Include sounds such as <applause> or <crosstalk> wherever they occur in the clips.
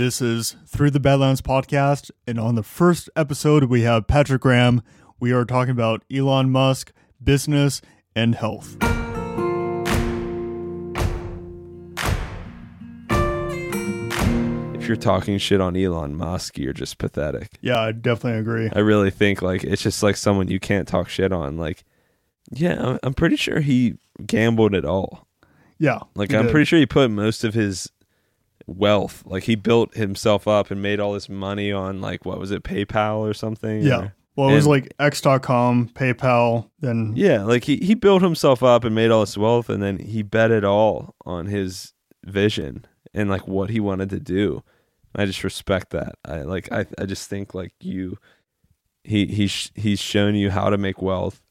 This is Through the Badlands podcast, and on the first episode, we have Patrick Graham. We are talking about Elon Musk, business, and health. If you're talking shit on Elon Musk, you're just pathetic. Yeah, I definitely agree. I really think like it's just like someone you can't talk shit on. Like, yeah, I'm- pretty sure he gambled it all. Yeah, Like, I'm did. pretty sure he put most of his wealth, like he built himself up and made all this money on like what was it, PayPal or something? Yeah. Or- Well, it was And- like X.com, PayPal, then Yeah, like he, he built himself up and made all this wealth and then he bet it all on his vision and like what he wanted to do. I just respect that. I like I I just think like you he he's he's shown you how to make wealth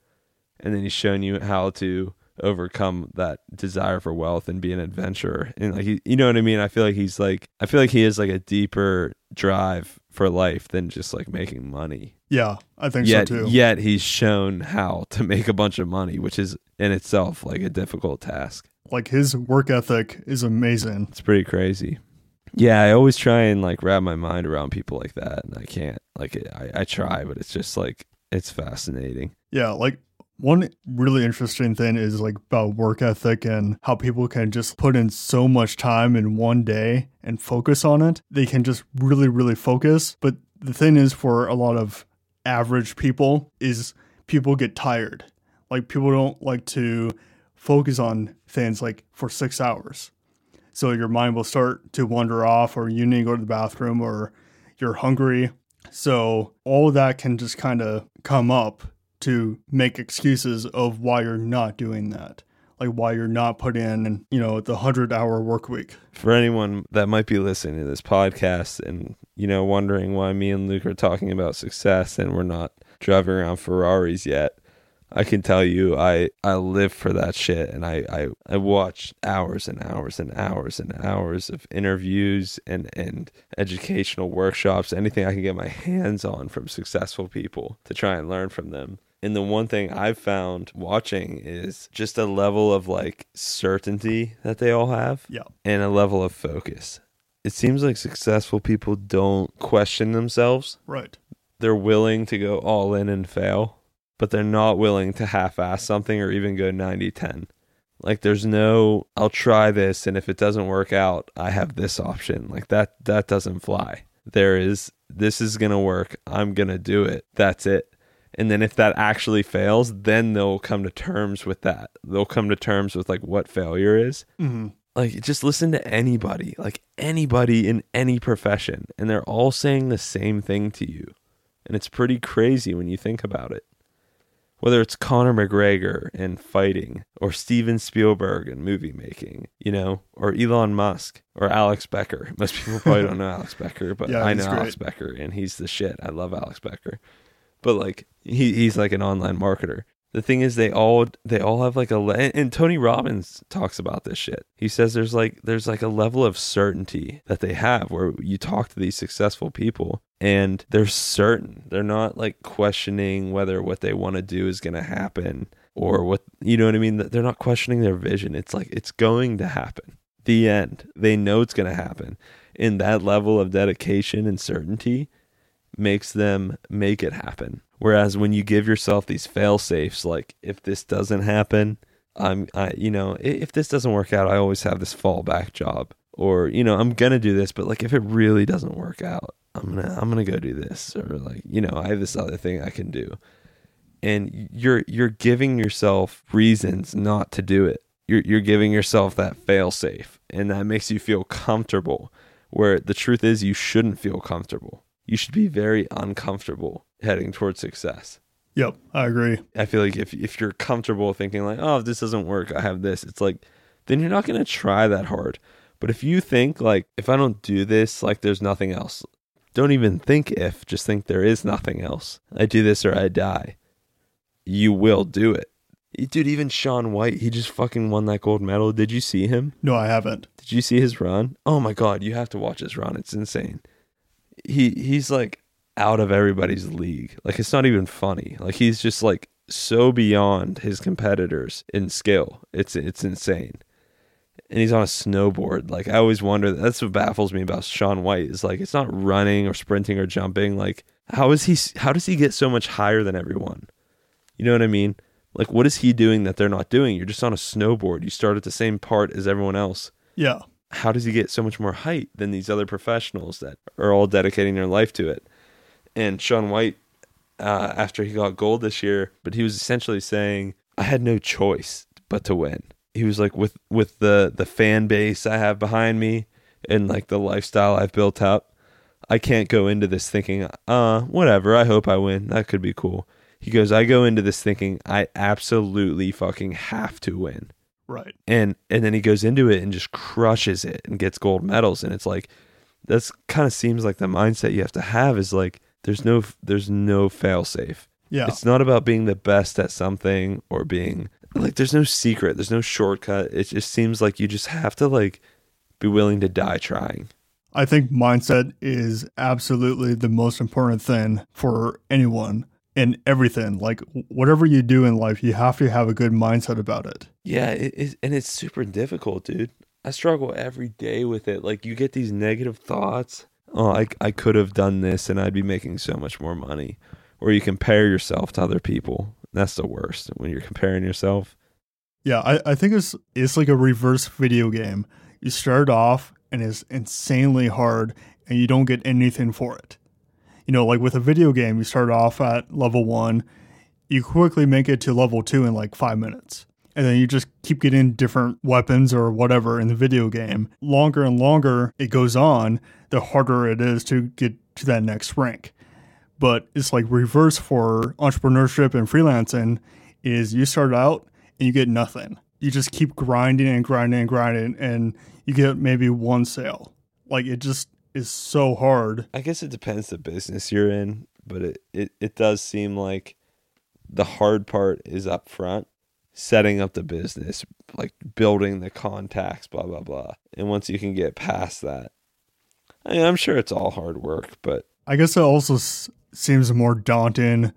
and then he's shown you how to overcome that desire for wealth and be an adventurer. And like he, you know what I mean? I feel like he's like I feel like he has like a deeper drive for life than just like making money yeah, I think yet, so too. yet he's shown how to make a bunch of money, which is in itself like a difficult task. Like his work ethic is amazing. It's pretty crazy. Yeah, I always try and like wrap my mind around people like that, and I can't. Like, I, I try, but it's just like it's fascinating. Yeah, like one really interesting thing is like about work ethic and how people can just put in so much time in one day and focus on it. They can just really, really focus. But the thing is, for a lot of average people, is people get tired. Like people don't like to focus on things like for six hours. So your mind will start to wander off, or you need to go to the bathroom, or you're hungry. So all that can just kind of come up to make excuses of why you're not doing that. Like why you're not putting in, you know, the 100 hour work week. For anyone that might be listening to this podcast and you know wondering why me and Luke are talking about success and we're not driving around Ferraris yet, I can tell you I I live for that shit and I I, I watch hours and hours and hours and hours of interviews and and educational workshops anything I can get my hands on from successful people to try and learn from them. And the one thing I've found watching is just a level of like certainty that they all have Yeah. and a level of focus. It seems like successful people don't question themselves Right. they're willing to go all in and fail, but they're not willing to half ass something or even go 90 10. Like there's no I'll try this and if it doesn't work out, I have this option. Like that that doesn't fly. There is this is going to work. I'm going to do it. That's it. And then if that actually fails, then they'll come to terms with that. They'll come to terms with like what failure is. Hmm like just listen to anybody like anybody in any profession and they're all saying the same thing to you. And it's pretty crazy when you think about it. Whether it's Conor McGregor and fighting or Steven Spielberg and movie making you know or Elon Musk or Alex Becker. Most people probably don't know Alex Becker but <laughs> Yeah, I know Alex. Becker and he's the shit. I love Alex Becker but like he, he's like an online marketer the thing is they all they all have like a le- and- Tony Robbins talks about this shit. He says there's like there's like a level of certainty that they have where you talk to these successful people and they're certain. They're not like questioning whether what they want to do is going to happen or what you know what I mean. They're not questioning their vision. It's like it's going to happen. The end. They know it's going to happen. In that level of dedication and certainty, makes them make it happen. Whereas when you give yourself these fail safes, like if this doesn't happen, I'm, I, you know, if this doesn't work out, I always have this fallback job, or you know, I'm gonna do this, but like if it really doesn't work out, I'm gonna, I'm gonna go do this, or like you know, I have this other thing I can do, and you're you're giving yourself reasons not to do it. You're you're giving yourself that fail safe, and that makes you feel comfortable. Where the truth is, you shouldn't feel comfortable. You should be very uncomfortable heading towards success. Yep. I agree. I feel like if if you're comfortable thinking like, oh, if this doesn't work, I have this. It's like then you're not gonna try that hard. But if you think like, if I don't do this, like there's nothing else. Don't even think if, just think there is nothing else. I do this or I die. You will do it. Dude, even Shaun White, he just fucking won that gold medal. Did you see him? No, I haven't. Did you see his run? Oh my god, you have to watch his run. It's insane. He he's like out of everybody's league. Like it's not even funny. Like he's just like so beyond his competitors in skill. It's it's insane. and he's on a snowboard. Like I always wonder. That's what baffles me about Shaun White is like it's not running or sprinting or jumping. Like how is he? How does he get so much higher than everyone? You know what I mean? Like what is he doing that they're not doing? You're just on a snowboard. You start at the same part as everyone else. Yeah. How does he get so much more height than these other professionals that are all dedicating their life to it? And Shaun White, uh, after he got gold this year, but he was essentially saying, "I had no choice but to win." he was like with with the the fan base I have behind me and like the lifestyle I've built up, I can't go into this thinking, uh, whatever, I hope I win. That could be cool. He goes, I go into this thinking I absolutely fucking have to win. Right. And and then he goes into it and just crushes it and gets gold medals and it's like that's kind of seems like the mindset you have to have is like there's no there's no fail safe. Yeah. It's not about being the best at something or being like there's no secret, there's no shortcut. It just seems like you just have to like be willing to die trying. I think mindset is absolutely the most important thing for anyone in everything. Like whatever you do in life, you have to have a good mindset about it. Yeah, it is, and it's super difficult, dude. I struggle every day with it. Like you get these negative thoughts. Oh, I I could have done this and I'd be making so much more money. Or you compare yourself to other people. That's the worst when you're comparing yourself. Yeah, I, I think it's it's like a reverse video game. You start off and it's insanely hard and you don't get anything for it. You know, like with a video game, you start off at level one, you quickly make it to level two in like five minutes. And then you just keep getting different weapons or whatever in the video game. Longer and longer it goes on, the harder it is to get to that next rank but it's like reverse for entrepreneurship and freelancing is you start out and you get nothing. You just keep grinding and grinding and grinding and you get maybe one sale. Like it just is so hard. I guess it depends the business you're in, but it, it, it does seem like the hard part is up front, setting up the business, like building the contacts, blah blah blah. And once you can get past that, I mean, I'm sure it's all hard work, but I guess it also seems more daunting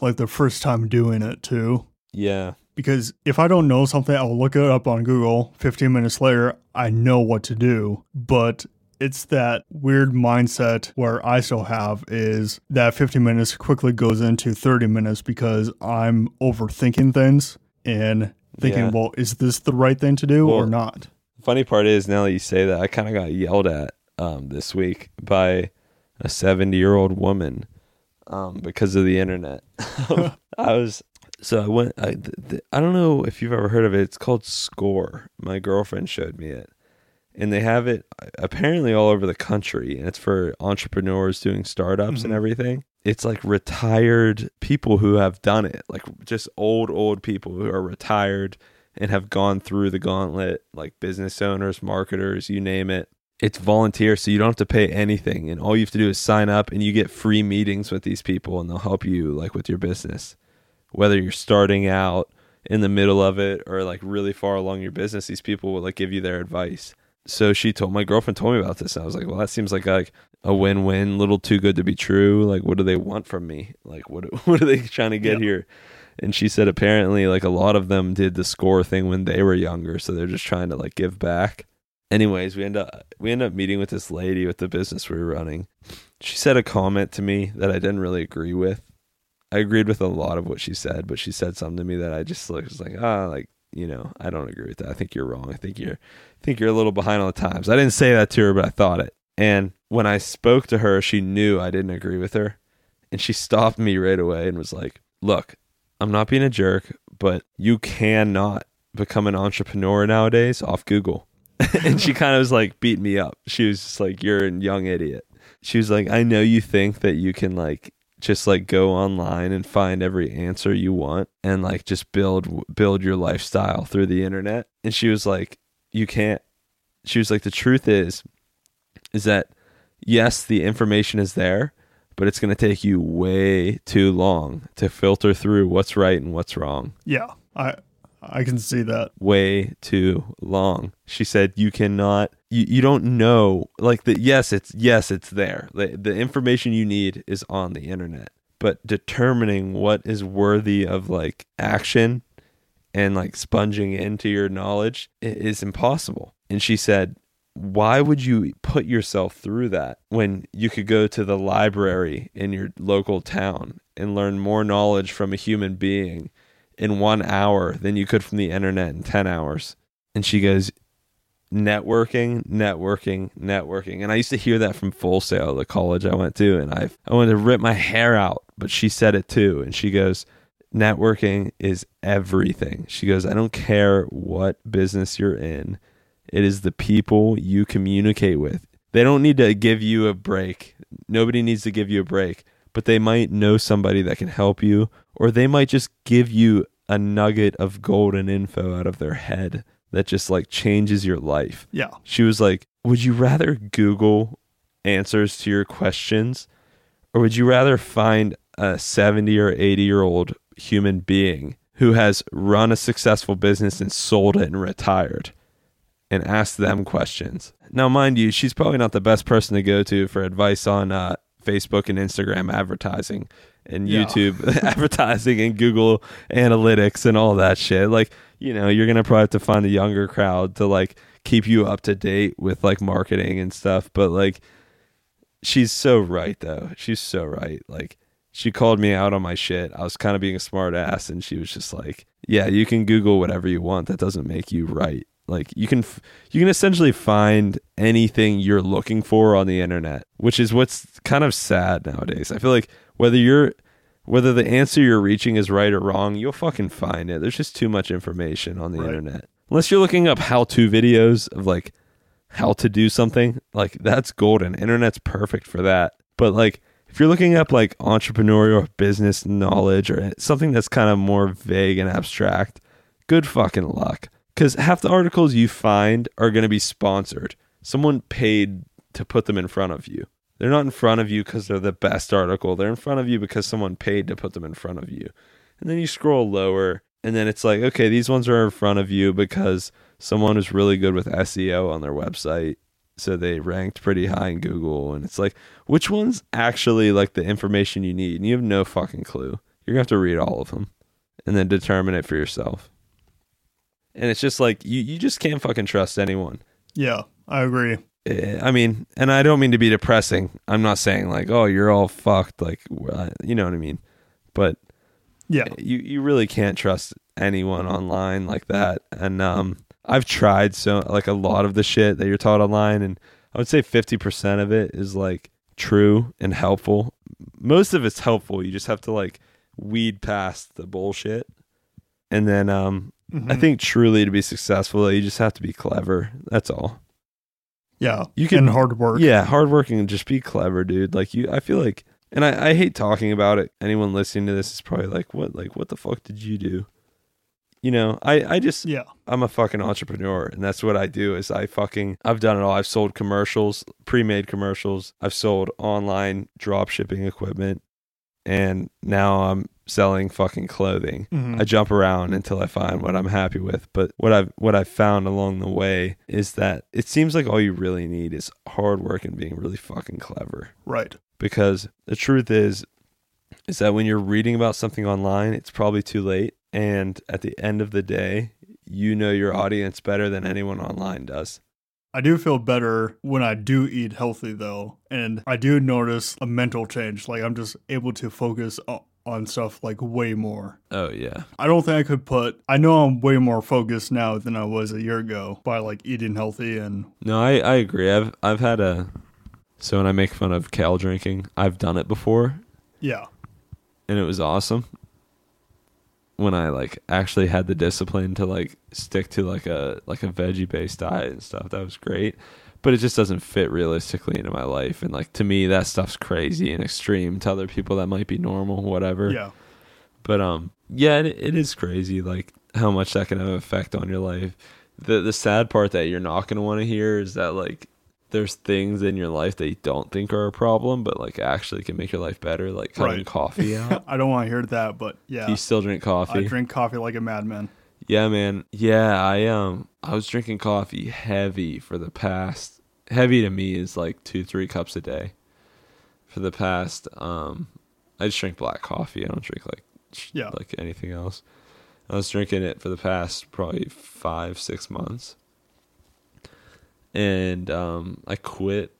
like the first time doing it too. Yeah. Because if I don't know something, I'll look it up on Google. 15 minutes later, I know what to do. But it's that weird mindset where I still have is that 15 minutes quickly goes into 30 minutes because I'm overthinking things and thinking, yeah. well, is this the right thing to do well, or not? Funny part is, now that you say that, I kind of got yelled at um, this week by a 70 year old woman um, because of the internet. <laughs> I was so I went. I I don't know if you've ever heard of it. It's called Score. My girlfriend showed me it, and they have it apparently all over the country, and it's for entrepreneurs doing startups mm-hmm. and everything. It's like retired people who have done it, like just old old people who are retired and have gone through the gauntlet, like business owners, marketers, you name it it's volunteer, so you don't have to pay anything, and all you have to do is sign up, and you get free meetings with these people, and they'll help you like with your business, whether you're starting out in the middle of it or like really far along your business. These people will like give you their advice. So she told my girlfriend told me about this, and I was like, well, that seems like like a win-win, little too good to be true. Like, what do they want from me? Like, what <laughs> what are they trying to get yep. here? And she said apparently like a lot of them did the score thing when they were younger, so they're just trying to like give back anyways, we end up we end up meeting with this lady with the business we were running. She said a comment to me that I didn't really agree with. I agreed with a lot of what she said, but she said something to me that I just was like, ah, like you know, I don't agree with that. I think you're wrong. I think you're, I think you're a little behind on the times. I didn't say that to her, but I thought it. And when I spoke to her, she knew I didn't agree with her, and she stopped me right away and was like, "Look, I'm not being a jerk, but you cannot become an entrepreneur nowadays off Google. <laughs> and she kind of was like beat me up. She was just like, "You're a young idiot." She was like, "I know you think that you can like just like go online and find every answer you want and like just build build your lifestyle through the internet." And she was like, "You can't." She was like, "The truth is is that yes, the information is there, but it's going to take you way too long to filter through what's right and what's wrong." Yeah. I I can see that. Way too long. She said you cannot you, you don't know like the yes it's yes it's there. The the information you need is on the internet. But determining what is worthy of like action and like sponging into your knowledge is impossible. And she said, why would you put yourself through that when you could go to the library in your local town and learn more knowledge from a human being in one hour than you could from the internet in 10 hours? And she goes, networking, networking, networking. And I used to hear that from Full Sail, the college I went to, and I I wanted to rip my hair out, but she said it too. And she goes, networking is everything. She goes, I don't care what business you're in. It is the people you communicate with. They don't need to give you a break. Nobody needs to give you a break, but they might know somebody that can help you, or they might just give you a nugget of golden info out of their head that just like changes your life. Yeah. She was like, Would you rather Google answers to your questions, or would you rather find a 70 or 80 year old human being who has run a successful business and sold it and retired and ask them questions? Now, mind you, she's probably not the best person to go to for advice on uh, Facebook and Instagram advertising and Yeah. YouTube <laughs> advertising and Google analytics and all that shit. Like, you know, you're gonna probably have to find a younger crowd to like keep you up to date with like marketing and stuff. But like, she's so right though. She's so right. Like, she called me out on my shit. I was kind of being a smart ass, and she was just like, "Yeah, you can Google whatever you want. That doesn't make you right. Like, you can you can essentially find anything you're looking for on the internet, which is what's kind of sad nowadays. I feel like whether you're whether the answer you're reaching is right or wrong, you'll fucking find it. There's just too much information on the Right. internet. Unless you're looking up how-to videos of like how to do something, like that's golden. Internet's perfect for that. But like if you're looking up like entrepreneurial business knowledge or something that's kind of more vague and abstract, good fucking luck. Because half the articles you find are going to be sponsored. Someone paid to put them in front of you. They're not in front of you because they're the best article. They're in front of you because someone paid to put them in front of you. And then you scroll lower, and then it's like, okay, these ones are in front of you because someone is really good with SEO on their website. So they ranked pretty high in Google. And it's like, which one's actually like the information you need? And you have no fucking clue. You're going to have to read all of them and then determine it for yourself. And it's just like, you, you just can't fucking trust anyone. Yeah. I agree. Eh, I mean, and I don't mean to be depressing. I'm not saying like, oh, you're all fucked, like, uh, you know what I mean. But Yeah. you you really can't trust anyone online like that. And um, I've tried so like a lot of the shit that you're taught online, and I would say fifty percent of it is like true and helpful. Most of it's helpful. You just have to like weed past the bullshit. And then um, I Mhm. think truly to be successful, you just have to be clever. That's all. Yeah. You can- and hard work. Yeah, hardworking and just be clever, dude. Like you, I feel like, and I, I hate talking about it. Anyone listening to this is probably like, what, like, what the fuck did you do? You know, I, I just, Yeah. I'm a fucking entrepreneur, and that's what I do. Is I fucking, I've done it all. I've sold commercials, pre-made commercials. I've sold online drop shipping equipment, and now I'm selling fucking clothing. Mhm. I jump around until I find what I'm happy with. But what I've what I've found along the way is that it seems like all you really need is hard work and being really fucking clever. Right. Because the truth is is that when you're reading about something online, it's probably too late. And at the end of the day, you know your audience better than anyone online does. I do feel better when I do eat healthy though, and I do notice a mental change. Like I'm just able to focus on stuff like way more. Oh yeah. I don't think I could put. I know I'm way more focused now than I was a year ago by like eating healthy and No, I, I agree. I've I've had a so when I make fun of kale drinking, I've done it before yeah, and it was awesome when I like actually had the discipline to like stick to like a like a veggie based diet and stuff. That was great. But it just doesn't fit realistically into my life. And like to me that stuff's crazy and extreme. To other people that might be normal, whatever. yeah, But um yeah, it, it is crazy like how much that can have an effect on your life. The the sad part that you're not gonna want to hear is that like there's things in your life that you don't think are a problem, but like actually can make your life better, like cutting Right. coffee out. <laughs> I don't want to hear that, but yeah, You still drink coffee? I drink coffee like a madman. Yeah, man. Yeah, I um I was drinking coffee heavy for the past heavy to me is like 2 3 cups a day. For the past um I just drink black coffee. I don't drink like Yeah. like anything else. I was drinking it for the past probably five, six months. And um, I quit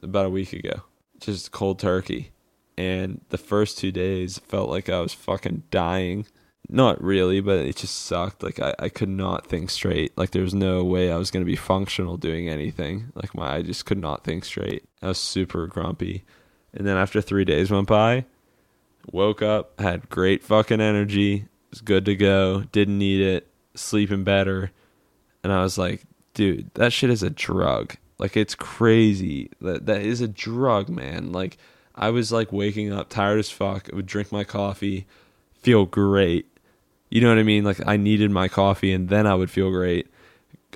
about a week ago, just cold turkey. And the first two days felt like I was fucking dying. Not really, but it just sucked. Like I, I could not think straight. Like there was no way I was gonna be functional doing anything. Like my I just could not think straight. I was super grumpy. And then after three days went by, woke up, had great fucking energy, was good to go, didn't need it, sleeping better. And I was like, dude, that shit is a drug. Like it's crazy. That that is a drug, man. Like I was like waking up tired as fuck. I would drink my coffee, feel great. You know what I mean? Like I needed my coffee and then I would feel great.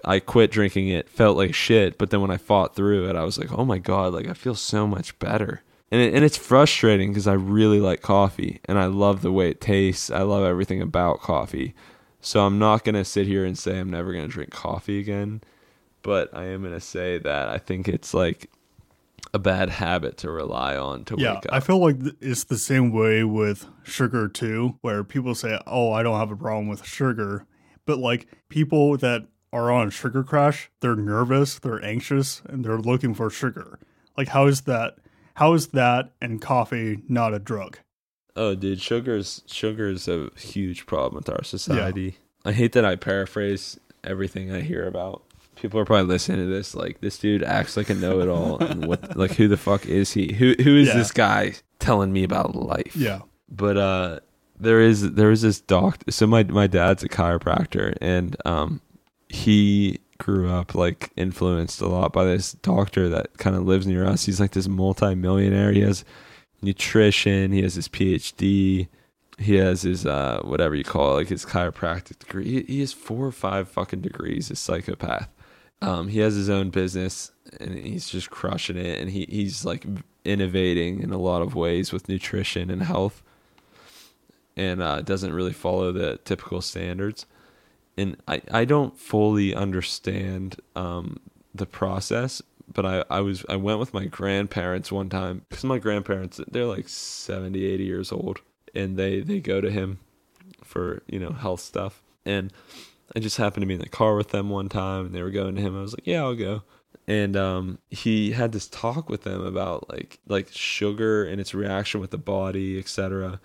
I quit drinking it, felt like shit, but then when I fought through it, I was like, "Oh my god, like I feel so much better." And it, and it's frustrating because I really like coffee and I love the way it tastes. I love everything about coffee. So I'm not going to sit here and say I'm never going to drink coffee again, but I am going to say that I think it's like a bad habit to rely on to Yeah, wake up. I feel like it's the same way with sugar too, where people say, "Oh, I don't have a problem with sugar," but like people that are on sugar crash, they're nervous, they're anxious, and they're looking for sugar. Like, how is that? How is that and coffee not a drug? Oh, dude, sugar's sugar's a huge problem with our society. I hate that I paraphrase everything I hear about. People are probably listening to this like this dude acts like a know-it-all, and what like who the fuck is he? Who who is Yeah. this guy telling me about life? Yeah, but uh there is there is this doctor so my my dad's a chiropractor and um he grew up like influenced a lot by this doctor that kind of lives near us. He's like this multi-millionaire. He has nutrition. He has his phd he has his uh whatever you call it like his chiropractic degree. He, he has four or five fucking degrees. A psychopath um he has his own business and he's just crushing it and he he's like innovating in a lot of ways with nutrition and health and uh, doesn't really follow the typical standards. And I, I don't fully understand um, the process, but I, I was I went with my grandparents one time because my grandparents they're like 70, 80 years old, and they they go to him for you know health stuff. And I just happened to be in the car with them one time, and they were going to him. I was like, yeah, I'll go. And um, he had this talk with them about like like sugar and its reaction with the body, etc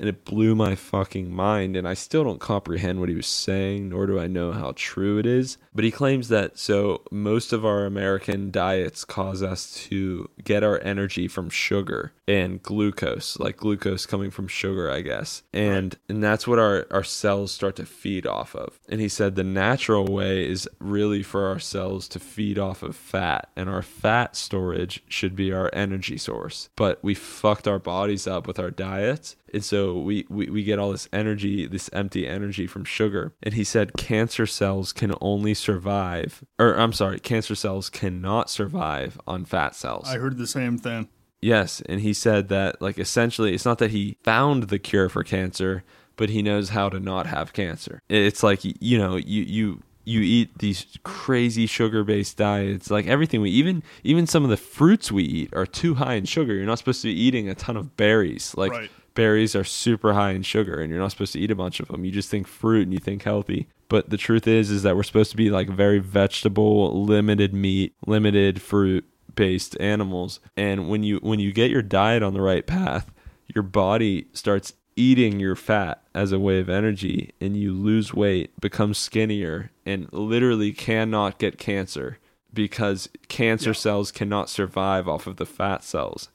and it blew my fucking mind and i still don't comprehend what he was saying nor do i know how true it is. But he claims that so most of our american diets cause us to get our energy from sugar and glucose like glucose coming from sugar i guess. And and that's what our our cells start to feed off of. And he said the natural way is really for our cells to feed off of fat and our fat storage should be our energy source. But we fucked our bodies up with our diets and so we, we, we get all this energy, this empty energy from sugar. And he said cancer cells can only survive, or I'm sorry, cancer cells cannot survive on fat cells. I heard the same thing. Yes, and he said that like essentially it's not that he found the cure for cancer, but he knows how to not have cancer. It's like you know, you you you eat these crazy sugar-based diets, like everything we even even some of the fruits we eat are too high in sugar. You're not supposed to be eating a ton of berries. Like Right. Berries are super high in sugar and you're not supposed to eat a bunch of them. You just think fruit and you think healthy. But the truth is is that we're supposed to be like very vegetable, limited meat, limited fruit based animals. And when you when you get your diet on the right path, your body starts eating your fat as a way of energy and you lose weight, become skinnier and literally cannot get cancer because cancer cells cannot survive off of the fat cells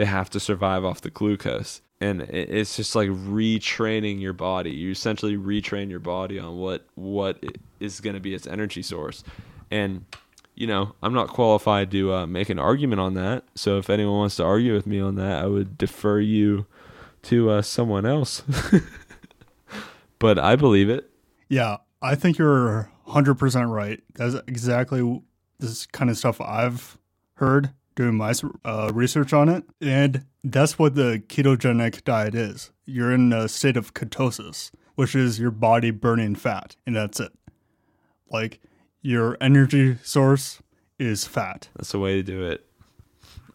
they have to survive off the glucose and it's just like retraining your body. You essentially retrain your body on what what is going to be its energy source. And you know i'm not qualified to uh, make an argument on that. So if anyone wants to argue with me on that i would defer you to uh, someone else. <laughs> But i believe it. Yeah, I think you're 100% right. That's exactly this kind of stuff I've heard doing my uh, research on it. And that's what the ketogenic diet is. You're in a state of ketosis, which is your body burning fat, and that's it. Like your energy source is fat. That's the way to do it.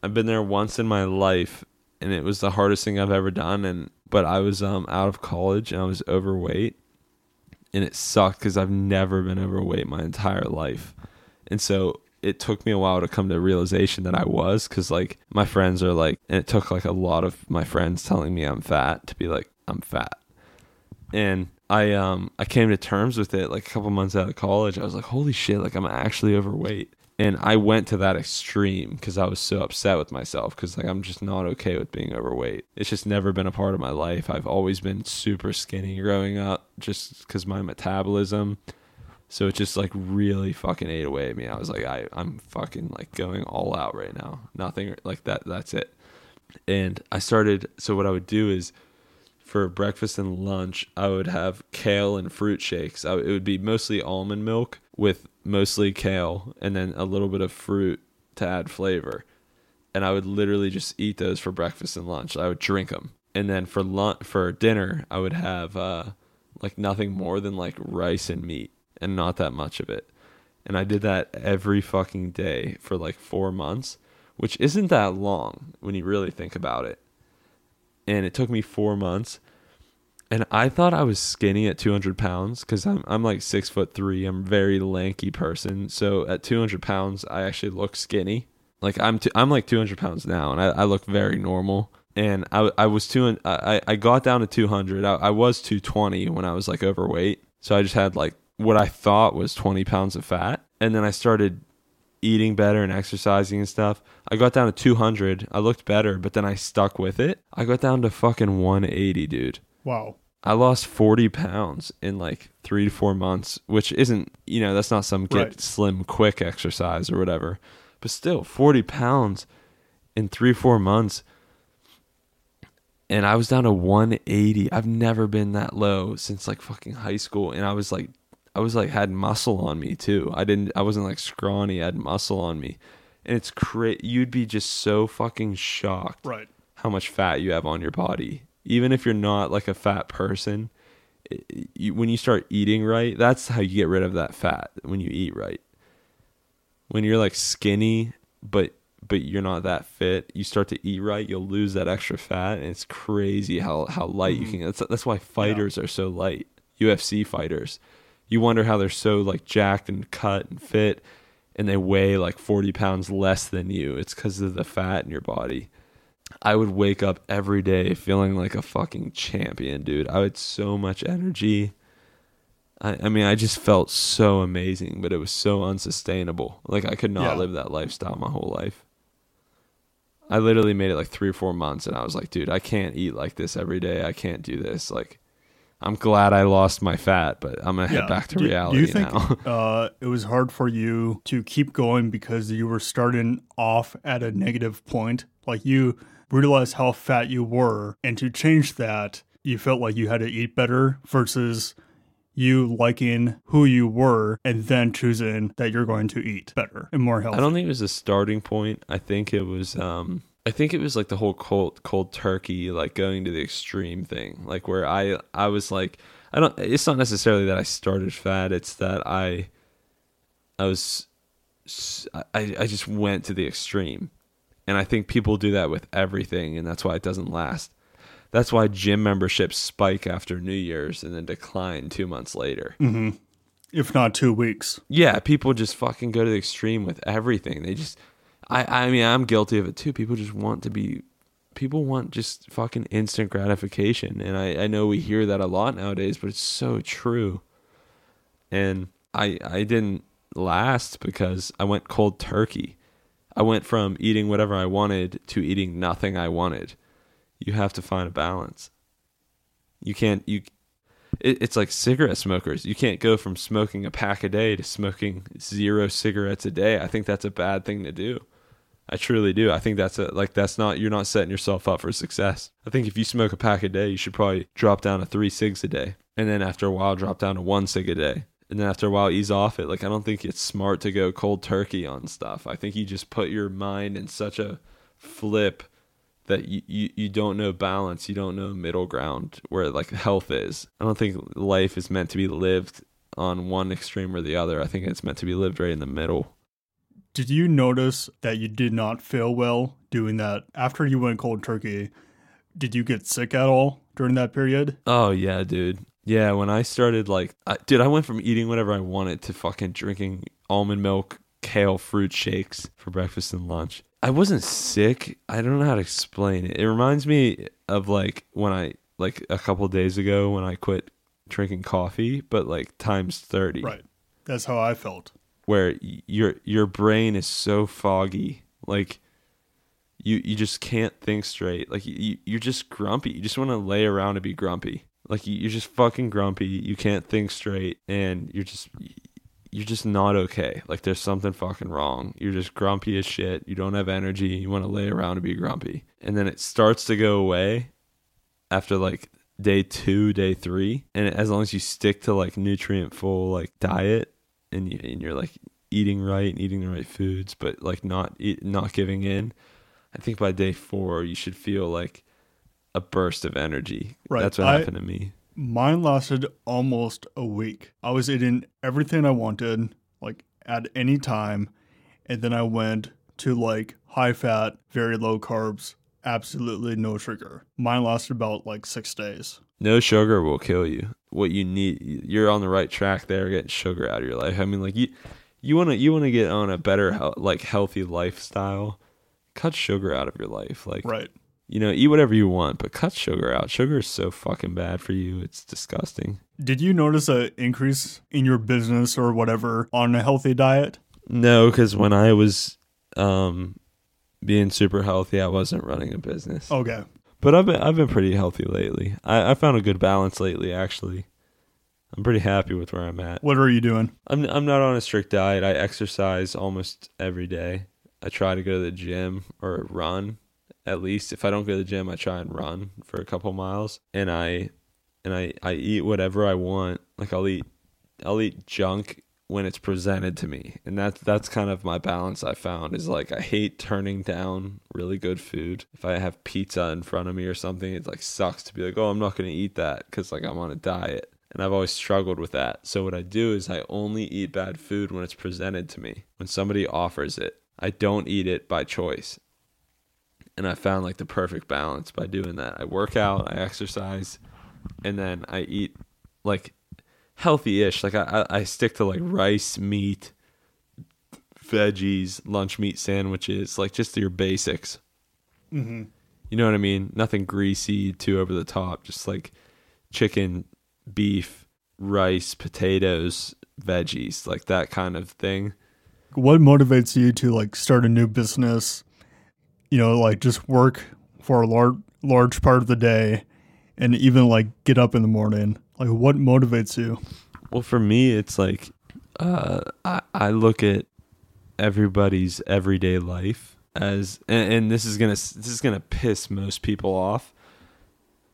I've been there once in my life and it was the hardest thing I've ever done. And but I was um out of college and I was overweight, and it sucked because I've never been overweight my entire life, and so it took me a while to come to realization that I was because like my friends are like, and it took like a lot of my friends telling me I'm fat to be like I'm fat, and I um I came to terms with it like a couple months out of college. I was like, holy shit, like I'm actually overweight. And I went to that extreme because I was so upset with myself because like I'm just not okay with being overweight. It's just never been a part of my life. I've always been super skinny growing up just because my metabolism. So it just like really fucking ate away at me. I was like, I I'm fucking like going all out right now. Nothing like that. That's it. And I started. So what I would do is for breakfast and lunch, I would have kale and fruit shakes. I, it would be mostly almond milk with mostly kale and then a little bit of fruit to add flavor. And I would literally just eat those for breakfast and lunch. I would drink them. And then for lunch, for dinner, I would have uh, like nothing more than like rice and meat and not that much of it. And I did that every fucking day for like four months, which isn't that long when you really think about it and it took me four months. And I thought I was skinny at 200 pounds because I'm I'm like six foot three. I'm a very lanky person. So at 200 pounds, I actually look skinny. Like I'm i I'm like 200 pounds now, and I, I look very normal. And I I was two I I got down to 200. I, I was 220 when I was like overweight. So I just had like what I thought was 20 pounds of fat, and then I started eating better and exercising and stuff. I got down to 200. I looked better, but then I stuck with it. I got down to fucking 180, dude. Wow. I lost 40 pounds in like three to four months, which isn't, you know, that's not some get Right. slim quick exercise or whatever. But still, 40 pounds in three, four months. And I was down to 180. I've never been that low since like fucking high school. And I was like, I was like, had muscle on me too. I didn't, I wasn't like scrawny. I had muscle on me. And it's cra You'd be just so fucking shocked Right. how much fat you have on your body. Even if you're not like a fat person, it, you, when you start eating right, that's how you get rid of that fat when you eat right. When you're like skinny, but but you're not that fit, you start to eat right, you'll lose that extra fat, and it's crazy how how light you mm-hmm. can. That's that's why fighters are so light. UFC fighters, you wonder how they're so like jacked and cut and fit, and they weigh like forty pounds less than you. It's because of the fat in your body. I would wake up every day feeling like a fucking champion, dude. I had so much energy. I, I mean, I just felt so amazing, but it was so unsustainable. Like I could not Yeah. live that lifestyle my whole life. I literally made it like three or four months, and I was like, dude, I can't eat like this every day. I can't do this. Like, I'm glad I lost my fat, but I'm gonna head Yeah. back to do, reality Do you think now. <laughs> uh, it was hard for you to keep going because you were starting off at a negative point? Like you realized how fat you were, and to change that, you felt like you had to eat better versus you liking who you were and then choosing that you're going to eat better and more healthy. I don't think it was a starting point. I think it was um I think it was like the whole cold cold turkey like going to the extreme thing. Like where I I was like I don't it's not necessarily that I started fat, it's that I I was I I just went to the extreme. And I think people do that with everything and that's why it doesn't last. That's why gym memberships spike after New Year's and then decline 2 months later. Mm-hmm. if not two weeks. Yeah, people just fucking go to the extreme with everything. They just I I mean, I'm guilty of it too. People just want to be people want just fucking instant gratification. And I I know we hear that a lot nowadays, but it's so true. And I I didn't last because I went cold turkey. I went from eating whatever I wanted to eating nothing I wanted. You have to find a balance. You can't you it, it's like cigarette smokers. You can't go from smoking a pack a day to smoking zero cigarettes a day. I think that's a bad thing to do. I truly do. I think that's a like that's not you're not setting yourself up for success. I think if you smoke a pack a day, you should probably drop down to three cigs a day, and then after a while drop down to one cig a day, and then after a while ease off it. Like I don't think it's smart to go cold turkey on stuff. I think you just put your mind in such a flip that you, you, you don't know balance, you don't know middle ground where like health is. I don't think life is meant to be lived on one extreme or the other. I think it's meant to be lived right in the middle. Did you notice that you did not feel well doing that, after you went cold turkey, did you get sick at all during that period? Oh yeah, dude. Yeah, when I started like, I, dude, I went from eating whatever I wanted to fucking drinking almond milk, kale fruit shakes for breakfast and lunch. I wasn't sick. I don't know how to explain it. It reminds me of like when I like a couple days ago when I quit drinking coffee, but like times 30. Right. That's how I felt. Where your your brain is so foggy. Like you you just can't think straight. Like you you're just grumpy. You just want to lay around and be grumpy. Like you- you're just fucking grumpy. You can't think straight and you're just you're just not okay. Like there's something fucking wrong. You're just grumpy as shit. You don't have energy. You want to lay around and be grumpy. And then it starts to go away after like day 2, day 3. And as long as you stick to like nutrient full like diet and, you, and you're like eating right and eating the right foods but like not eat, not giving in, I think by day 4 you should feel like a burst of energy. Right. That's what I- happened to me. Mine lasted almost a week. I was eating everything I wanted, like at any time, and then I went to like high fat, very low carbs, absolutely no sugar. Mine lasted about like six days. No sugar will kill you. What you need, you're on the right track there, getting sugar out of your life. I mean, like you, you want to, you want to get on a better, like healthy lifestyle. Cut sugar out of your life. Like, Right. you know, eat whatever you want, but cut sugar out. Sugar is so fucking bad for you. It's disgusting. Did you notice a increase in your business or whatever on a healthy diet? No, because when I was, um, being super healthy, I wasn't running a business. Okay. But I've been I've been pretty healthy lately. I, I found a good balance lately. Actually, I'm pretty happy with where I'm at. What are you doing? I'm I'm not on a strict diet. I exercise almost every day. I try to go to the gym or run at least. If I don't go to the gym, I try and run for a couple miles. And I and I I eat whatever I want. Like I'll eat I'll eat junk when it's presented to me. And that's that's kind of my balance I found is like I hate turning down really good food. If I have pizza in front of me or something, it like sucks to be like, "Oh, I'm not going to eat that cuz like I'm on a diet." And I've always struggled with that. So what I do is I only eat bad food when it's presented to me. When somebody offers it, I don't eat it by choice. And I found like the perfect balance by doing that. I work out, I exercise, and then I eat like healthy-ish. Like I, I I stick to like rice, meat, veggies, lunch meat sandwiches, like just your basics. Mm-hmm. You know what I mean? Nothing greasy, too over the top. Just like chicken, beef, rice, potatoes, veggies, like that kind of thing. What motivates you to like start a new business? You know, like just work for a large large part of the day, and even like get up in the morning. Like, what motivates you? Well, for me, it's like uh, I I look at everybody's everyday life as, and, and this is gonna this is gonna piss most people off,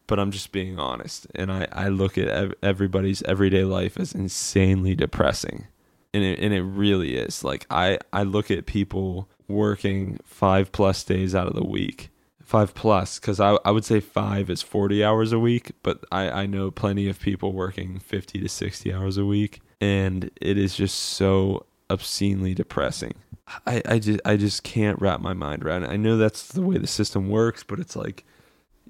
but I'm just being honest, and I I look at ev- everybody's everyday life as insanely depressing, and it and it really is. Like I I look at people working five plus days out of the week. Five plus, because I, I would say five is 40 hours a week, but I, I know plenty of people working 50 to 60 hours a week, and it is just so obscenely depressing. I, I just I just can't wrap my mind around it. I know that's the way the system works, but it's like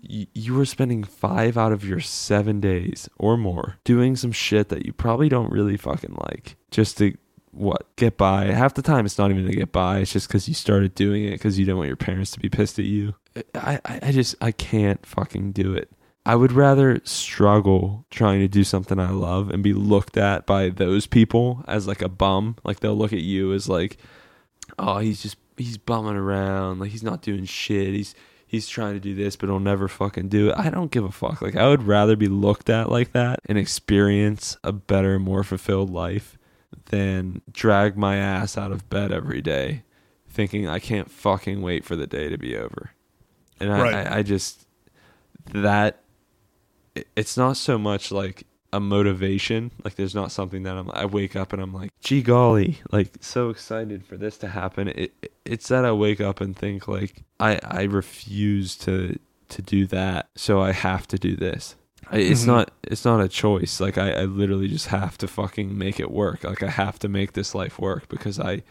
you are spending five out of your seven days or more doing some shit that you probably don't really fucking like just to what get by. Half the time, it's not even to get by. It's just because you started doing it because you don't want your parents to be pissed at you. I, I just I can't fucking do it. I would rather struggle trying to do something I love and be looked at by those people as like a bum. Like they'll look at you as like, oh, he's just he's bumming around, like he's not doing shit. He's he's trying to do this, but he'll never fucking do it. I don't give a fuck. Like I would rather be looked at like that and experience a better, more fulfilled life than drag my ass out of bed every day thinking I can't fucking wait for the day to be over. And I, Right. I, I just that it's not so much like a motivation. Like there's not something that I'm I wake up and I'm like, gee golly, like so excited for this to happen. It it- it's that I wake up and think like I I refuse to to do that, so I have to do this. I, it's Mhm. not it's not a choice. Like I, I literally just have to fucking make it work. Like I have to make this life work because I,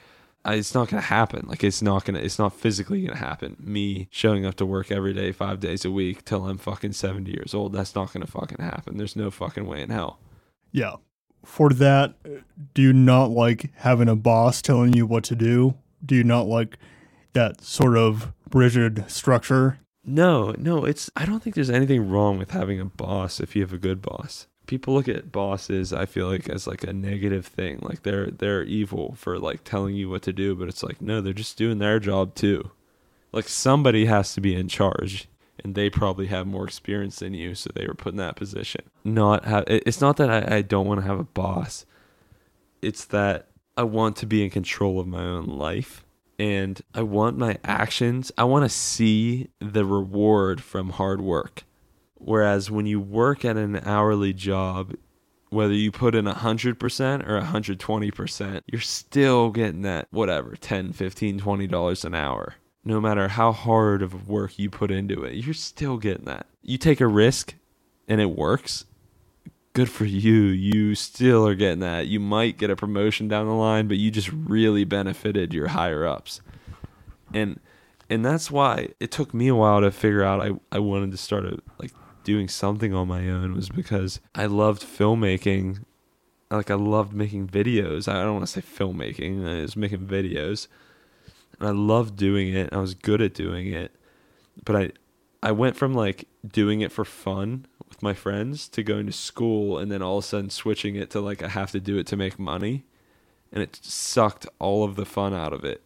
it's not gonna happen. Like it's not gonna it's not physically gonna happen. Me showing up to work every day, five days a week till I'm fucking seventy years old. That's not gonna fucking happen. There's no fucking way in hell. Yeah. For that, do you not like having a boss telling you what to do? Do you not like that sort of rigid structure? No, no, it's I don't think there's anything wrong with having a boss if you have a good boss. People look at bosses, I feel like, as like a negative thing. Like they're they're evil for like telling you what to do, but it's like no, they're just doing their job too. Like somebody has to be in charge and they probably have more experience than you, so they were put in that position. Not have it's not that I, I don't want to have a boss. It's that I want to be in control of my own life and I want my actions, I want to see the reward from hard work. Whereas when you work at an hourly job, whether you put in 100% or 120%, you're still getting that whatever, 10, 15, 20 dollars an hour. No matter how hard of work you put into it, you're still getting that. You take a risk and it works, good for you. You still are getting that. You might get a promotion down the line, but you just really benefited your higher ups. And and that's why it took me a while to figure out I, I wanted to start a, like doing something on my own was because I loved filmmaking. Like I loved making videos. I don't want to say filmmaking. I was making videos. And I loved doing it. I was good at doing it. But I I went from like doing it for fun with my friends to going to school and then all of a sudden switching it to like I have to do it to make money. And it sucked all of the fun out of it.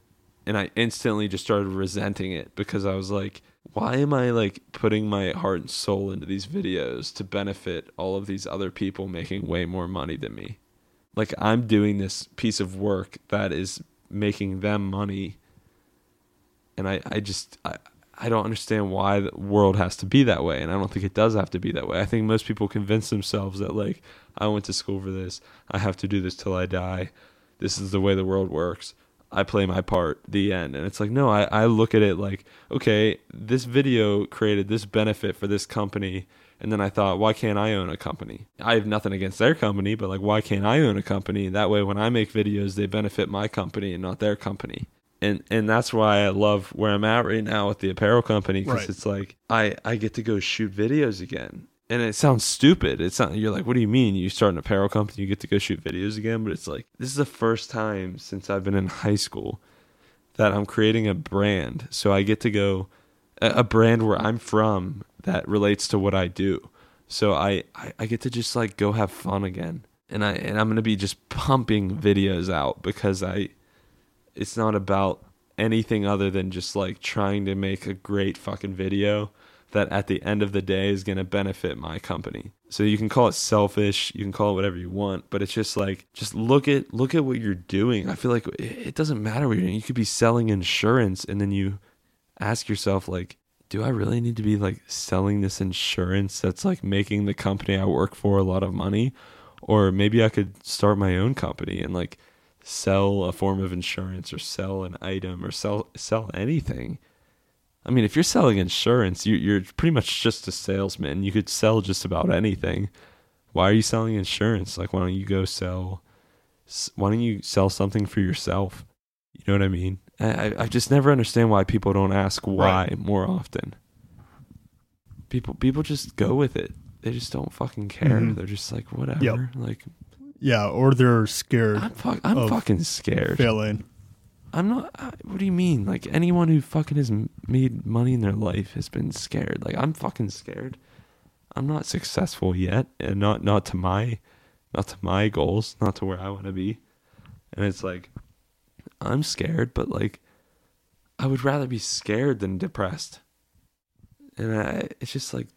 And I instantly just started resenting it because I was like, why am I like putting my heart and soul into these videos to benefit all of these other people making way more money than me? Like I'm doing this piece of work that is making them money. And I, I just I, I don't understand why the world has to be that way, and I don't think it does have to be that way. I think most people convince themselves that like I went to school for this, I have to do this till I die. This is the way the world works. I play my part, the end. And it's like, no, I, I look at it like, okay, this video created this benefit for this company. And then I thought, why can't I own a company? I have nothing against their company, but like, why can't I own a company? That way, when I make videos, they benefit my company and not their company and and that's why I love where I'm at right now with the apparel company because Right. it's like I I get to go shoot videos again. And it sounds stupid. It's not. You're like, what do you mean? You start an apparel company, you get to go shoot videos again? But it's like this is the first time since I've been in high school that I'm creating a brand. So I get to go a, brand where I'm from that relates to what I do. So I, I I get to just like go have fun again. And I and I'm gonna be just pumping videos out because I it's not about anything other than just like trying to make a great fucking video that at the end of the day is going to benefit my company. So you can call it selfish, you can call it whatever you want, but it's just like just look at look at what you're doing. I feel like it doesn't matter what you're doing. You could be selling insurance and then you ask yourself like do I really need to be like selling this insurance that's like making the company I work for a lot of money or maybe I could start my own company and like sell a form of insurance or sell an item or sell sell anything. I mean, if you're selling insurance, you, you're pretty much just a salesman. You could sell just about anything. Why are you selling insurance? Like, why don't you go sell? Why don't you sell something for yourself? You know what I mean? I, I- just never understand why people don't ask why Right. more often. People people just go with it. They just don't fucking care. Mhm. They're just like whatever. Yep. Like Yeah, or they're scared I'm fuck, I'm fucking scared. failing. I'm not. I, what do you mean? Like anyone who fucking has made money in their life has been scared. Like I'm fucking scared. I'm not successful yet, and not not to my, not to my goals, not to where I want to be. And it's like, I'm scared, but like, I would rather be scared than depressed. And I, it's just like,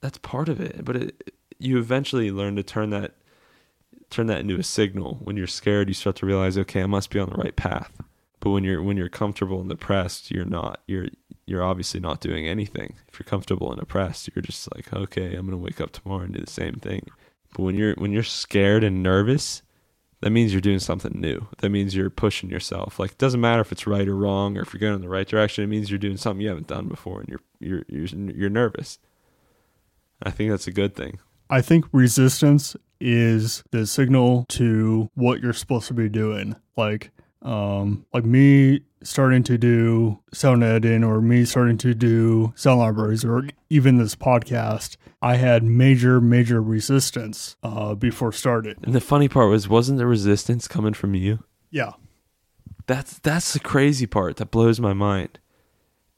that's part of it. But it, you eventually learn to turn that turn that into a signal. When you're scared, you start to realize, okay, I must be on the right path. But when you're when you're comfortable and depressed, you're not. You're you're obviously not doing anything. If you're comfortable and depressed, you're just like, okay, I'm gonna wake up tomorrow and do the same thing. But when you're when you're scared and nervous, that means you're doing something new. That means you're pushing yourself. Like it doesn't matter if it's right or wrong or if you're going in the right direction. It means you're doing something you haven't done before and you're you're you're you're nervous. I think that's a good thing. I think resistance is the signal to what you're supposed to be doing. Like um, like me starting to do sound editing or me starting to do sound libraries or even this podcast, I had major, major resistance uh, before started. And the funny part was, wasn't the resistance coming from you? Yeah. That's that's the crazy part that blows my mind.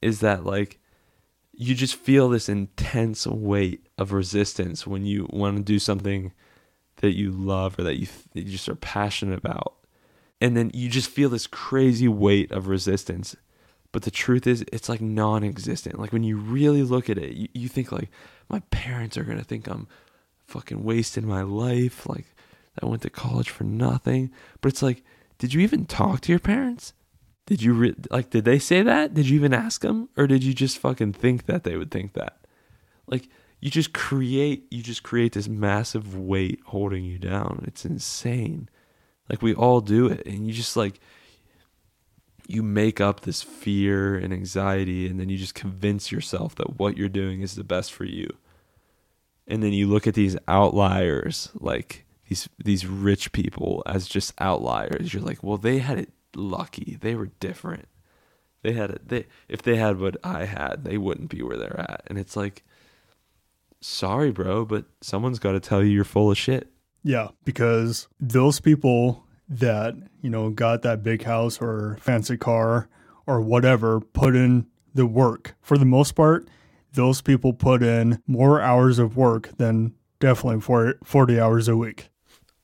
Is that like you just feel this intense weight of resistance when you want to do something that you love or that you, that you just are passionate about. And then you just feel this crazy weight of resistance. But the truth is, it's like non existent. Like when you really look at it, you, you think, like, my parents are going to think I'm fucking wasting my life. Like, I went to college for nothing. But it's like, did you even talk to your parents? Did you re- like? Did they say that? Did you even ask them, or did you just fucking think that they would think that? Like you just create, you just create this massive weight holding you down. It's insane. Like we all do it, and you just like you make up this fear and anxiety, and then you just convince yourself that what you're doing is the best for you. And then you look at these outliers, like these these rich people, as just outliers. You're like, well, they had it lucky. They were different. They had it. They if they had what I had, they wouldn't be where they're at. And it's like, sorry, bro, but someone's got to tell you you're full of shit. Yeah, because those people that, you know, got that big house or fancy car or whatever put in the work. For the most part, those people put in more hours of work than definitely for 40 hours a week.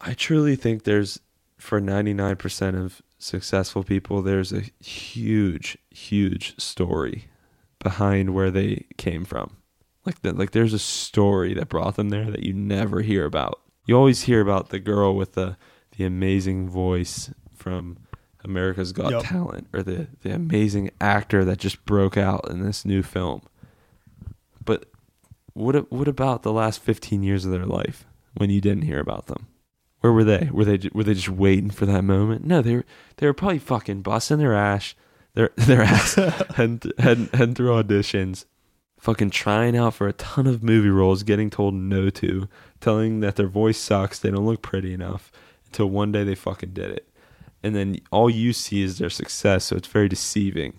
I truly think there's for 99% of successful people, there's a huge, huge story behind where they came from. Like that, like there's a story that brought them there that you never hear about. You always hear about the girl with the the amazing voice from America's Got yep. Talent, or the the amazing actor that just broke out in this new film. But what what about the last 15 years of their life when you didn't hear about them? Where were they? Were they were they just waiting for that moment? No, they were they were probably fucking busting their ass, their <laughs> their ass, <laughs> and and and through auditions, fucking trying out for a ton of movie roles, getting told no to, telling that their voice sucks, they don't look pretty enough, until one day they fucking did it, and then all you see is their success. So it's very deceiving.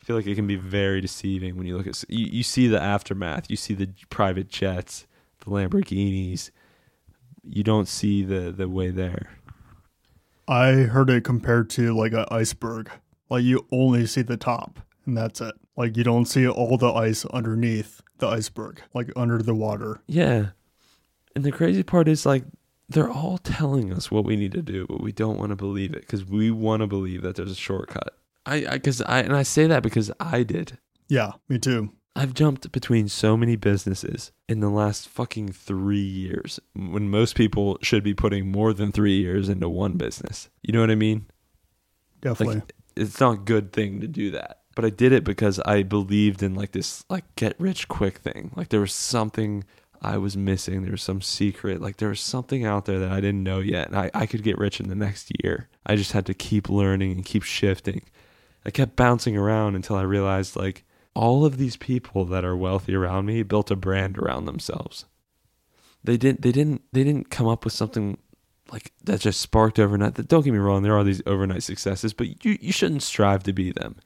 I feel like it can be very deceiving when you look at you, you see the aftermath, you see the private jets, the Lamborghinis you don't see the the way there. I heard it compared to like an iceberg. Like you only see the top and that's it. Like you don't see all the ice underneath the iceberg, like under the water. Yeah. And the crazy part is like they're all telling us what we need to do, but we don't want to believe it because we want to believe that there's a shortcut. I, I, cause I, and I say that because I did. Yeah, me too. I've jumped between so many businesses in the last fucking three years when most people should be putting more than three years into one business. You know what I mean? Definitely. Like, it's not a good thing to do that. But I did it because I believed in like this like get rich quick thing. Like there was something I was missing. There was some secret. Like there was something out there that I didn't know yet. And I, I could get rich in the next year. I just had to keep learning and keep shifting. I kept bouncing around until I realized like all of these people that are wealthy around me built a brand around themselves. They didn't they didn't they didn't come up with something like that just sparked overnight. Don't get me wrong, there are these overnight successes, but you you shouldn't strive to be them.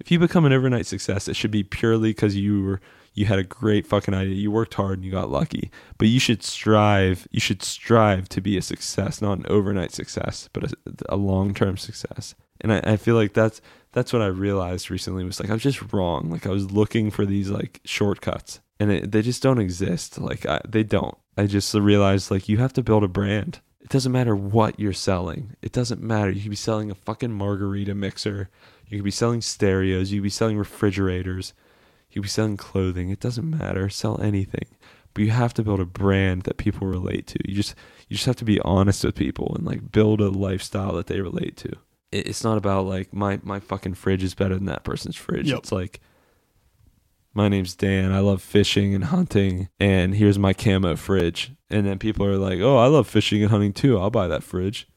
If you become an overnight success, it should be purely because you were you had a great fucking idea. You worked hard and you got lucky. But you should strive. You should strive to be a success, not an overnight success, but a, a long term success. And I, I feel like that's that's what I realized recently was like I was just wrong. Like I was looking for these like shortcuts, and it, they just don't exist. Like I, they don't. I just realized like you have to build a brand. It doesn't matter what you're selling. It doesn't matter. You could be selling a fucking margarita mixer. You could be selling stereos. You could be selling refrigerators. You could be selling clothing. It doesn't matter. Sell anything. But you have to build a brand that people relate to. You just you just have to be honest with people and like build a lifestyle that they relate to it's not about like my my fucking fridge is better than that person's fridge. Yep. It's like my name's Dan. I love fishing and hunting, and here's my camo fridge. And then people are like, "Oh, I love fishing and hunting too. I'll buy that fridge."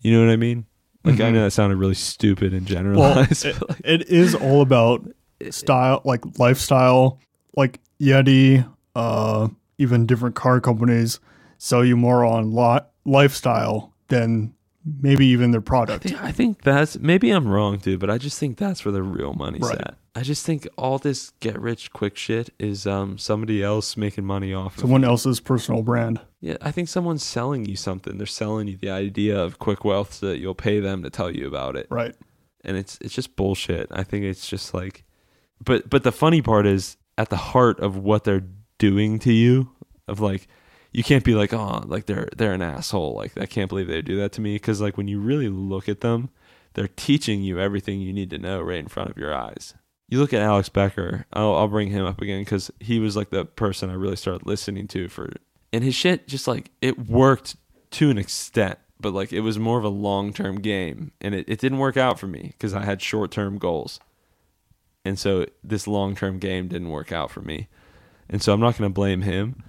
You know what I mean? Like mm-hmm. I know that sounded really stupid and generalized. Well, <laughs> it, like, it is all about style, like lifestyle. Like Yeti, uh, even different car companies sell you more on lot lifestyle than maybe even their I product. think, I think that's maybe I'm wrong, dude, but I just think that's where the real money's Right. at. I just think all this get rich quick shit is um somebody else making money off of Someone else's personal brand. Yeah, I think someone's selling you something. They're selling you the idea of quick wealth so that you'll pay them to tell you about it. Right. And it's it's just bullshit. I think it's just like but but the funny part is at the heart of what they're doing to you of like you can't be like, "Oh, like they're they're an asshole." Like I can't believe they do that to me cuz like when you really look at them, they're teaching you everything you need to know right in front of your eyes. You look at Alex Becker. I'll, I'll bring him up again because he was like the person I really started listening to for, and his shit just like it worked to an extent, but like it was more of a long term game, and it, it didn't work out for me because I had short term goals, and so this long term game didn't work out for me, and so I'm not to blame him.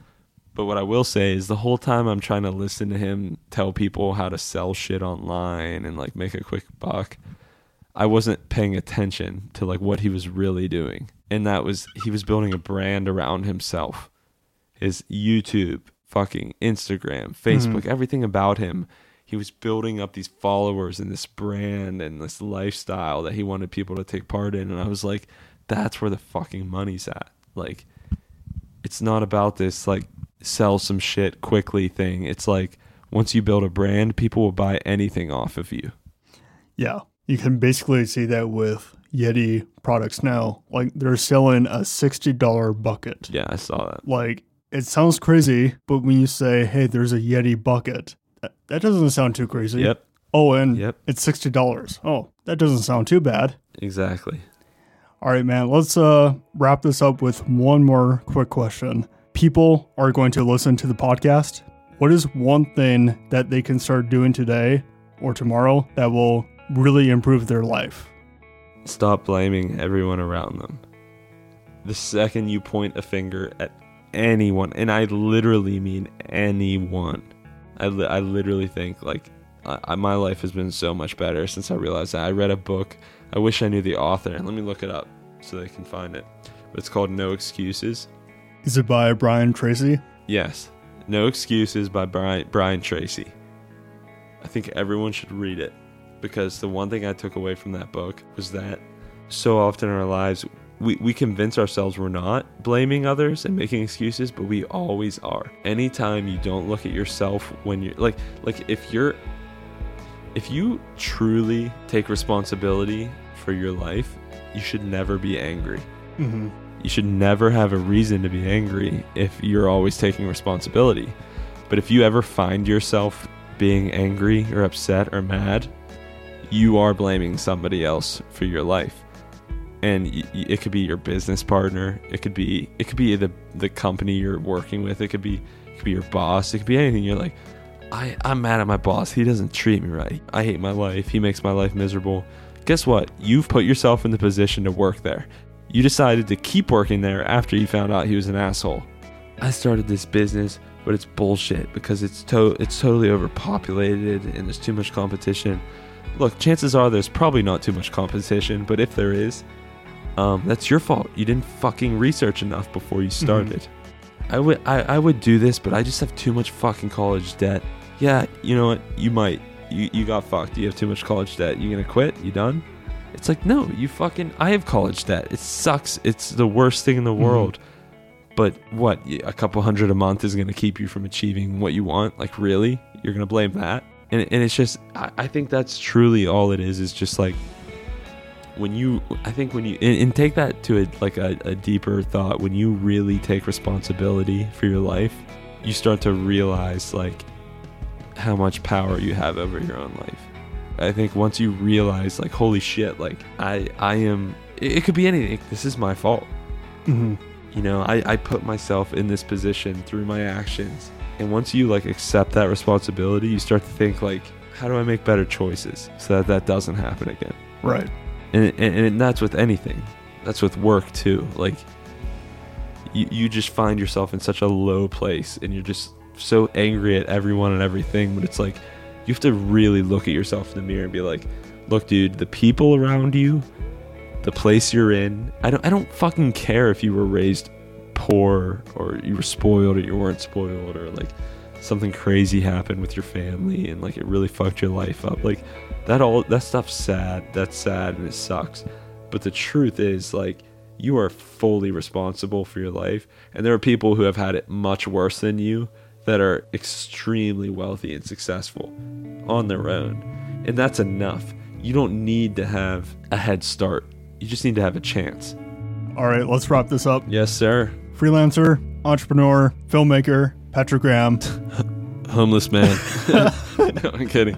But what I will say is the whole time I'm trying to listen to him tell people how to sell shit online and like make a quick buck, I wasn't paying attention to like what he was really doing. And that was he was building a brand around himself. His YouTube, fucking Instagram, hmm. Facebook, everything about him. He was building up these followers and this brand and this lifestyle that he wanted people to take part in and I was like that's where the fucking money's at. Like it's not about this like sell some shit quickly thing. It's like once you build a brand, people will buy anything off of you. Yeah. You can basically see that with Yeti products now. Like they're selling a $60 bucket. Yeah, I saw that. Like it sounds crazy, but when you say, hey, there's a Yeti bucket, that, that doesn't sound too crazy. Yep, Oh, and Yep. it's $60. Oh, that doesn't sound too bad. exactly. All right, man. Let's uh, wrap this up with one more quick question. People are going to listen to the podcast. What is one thing that they can start doing today or tomorrow that will really improve their life? Stop blaming everyone around them. The second you point a finger at anyone, and I literally mean anyone, I, li- I literally think like I, my life has been so much better since I realized that. I read a book. I wish I knew the author. Let me look it up so they can find it. But it's called No Excuses. Is it by Brian Tracy? Yes, No Excuses by Brian, Brian Tracy. I think everyone should read it because the one thing I took away from that book was that so often in our lives, we, we convince ourselves we're not blaming others and making excuses, but we always are. Anytime you don't look at yourself when you're like, like if you're, if you truly take responsibility for your life, you should never be angry Mm-hmm. You should never have a reason to be angry if you're always taking responsibility. But if you ever find yourself being angry or upset or mad, you are blaming somebody else for your life. And it could be your business partner, it could be it could be the the company you're working with, it could be it could be your boss, it could be anything. You're like, I I'm mad at my boss. He doesn't treat me right. I hate my life. He makes my life miserable. Guess what? You've put yourself in the position to work there. You decided to keep working there after you found out he was an asshole. I started this business, but it's bullshit because it's to- it's totally overpopulated and there's too much competition. Look, chances are there's probably not too much competition, but if there is, um, that's your fault. You didn't fucking research enough before you started. I would I, I would do this, but I just have too much fucking college debt. Yeah, you know what? You might. You you got fucked. You have too much college debt. You gonna quit? You done? It's like no, you fucking. I have college debt. It sucks. It's the worst thing in the mm-hmm. world. But what? a couple hundred a month is gonna keep you from achieving what you want? Like really? You're gonna blame that? And and it's just. I, I think that's truly all it is. Is just like when you i think when you and, and take that to a like a, a deeper thought when you really take responsibility for your life you start to realize like how much power you have over your own life i think once you realize like holy shit like i i am it, it could be anything. This is my fault. Mm-hmm. you know I, I put myself in this position through my actions. And once you like accept that responsibility you start to think like how do i make better choices so that that doesn't happen again? Right. and, and and that's with anything. That's with work too. Like you, you just find yourself in such a low place and you're just so angry at everyone and everything but it's like you have to really look at yourself in the mirror and be like look dude the people around you the place you're in i don't i don't fucking care if you were raised poor or you were spoiled or you weren't spoiled or like something crazy happened with your family and like it really fucked your life up. Like that all that stuff's sad. That's sad and it sucks. But the truth is like you are fully responsible for your life and there are people who have had it much worse than you that are extremely wealthy and successful on their own. And that's enough. You don't need to have a head start. You just need to have a chance. All right, let's wrap this up. Yes, sir. Freelancer, entrepreneur, filmmaker, Patrick Graham. <laughs> Homeless man. <laughs> <laughs> no, I'm kidding.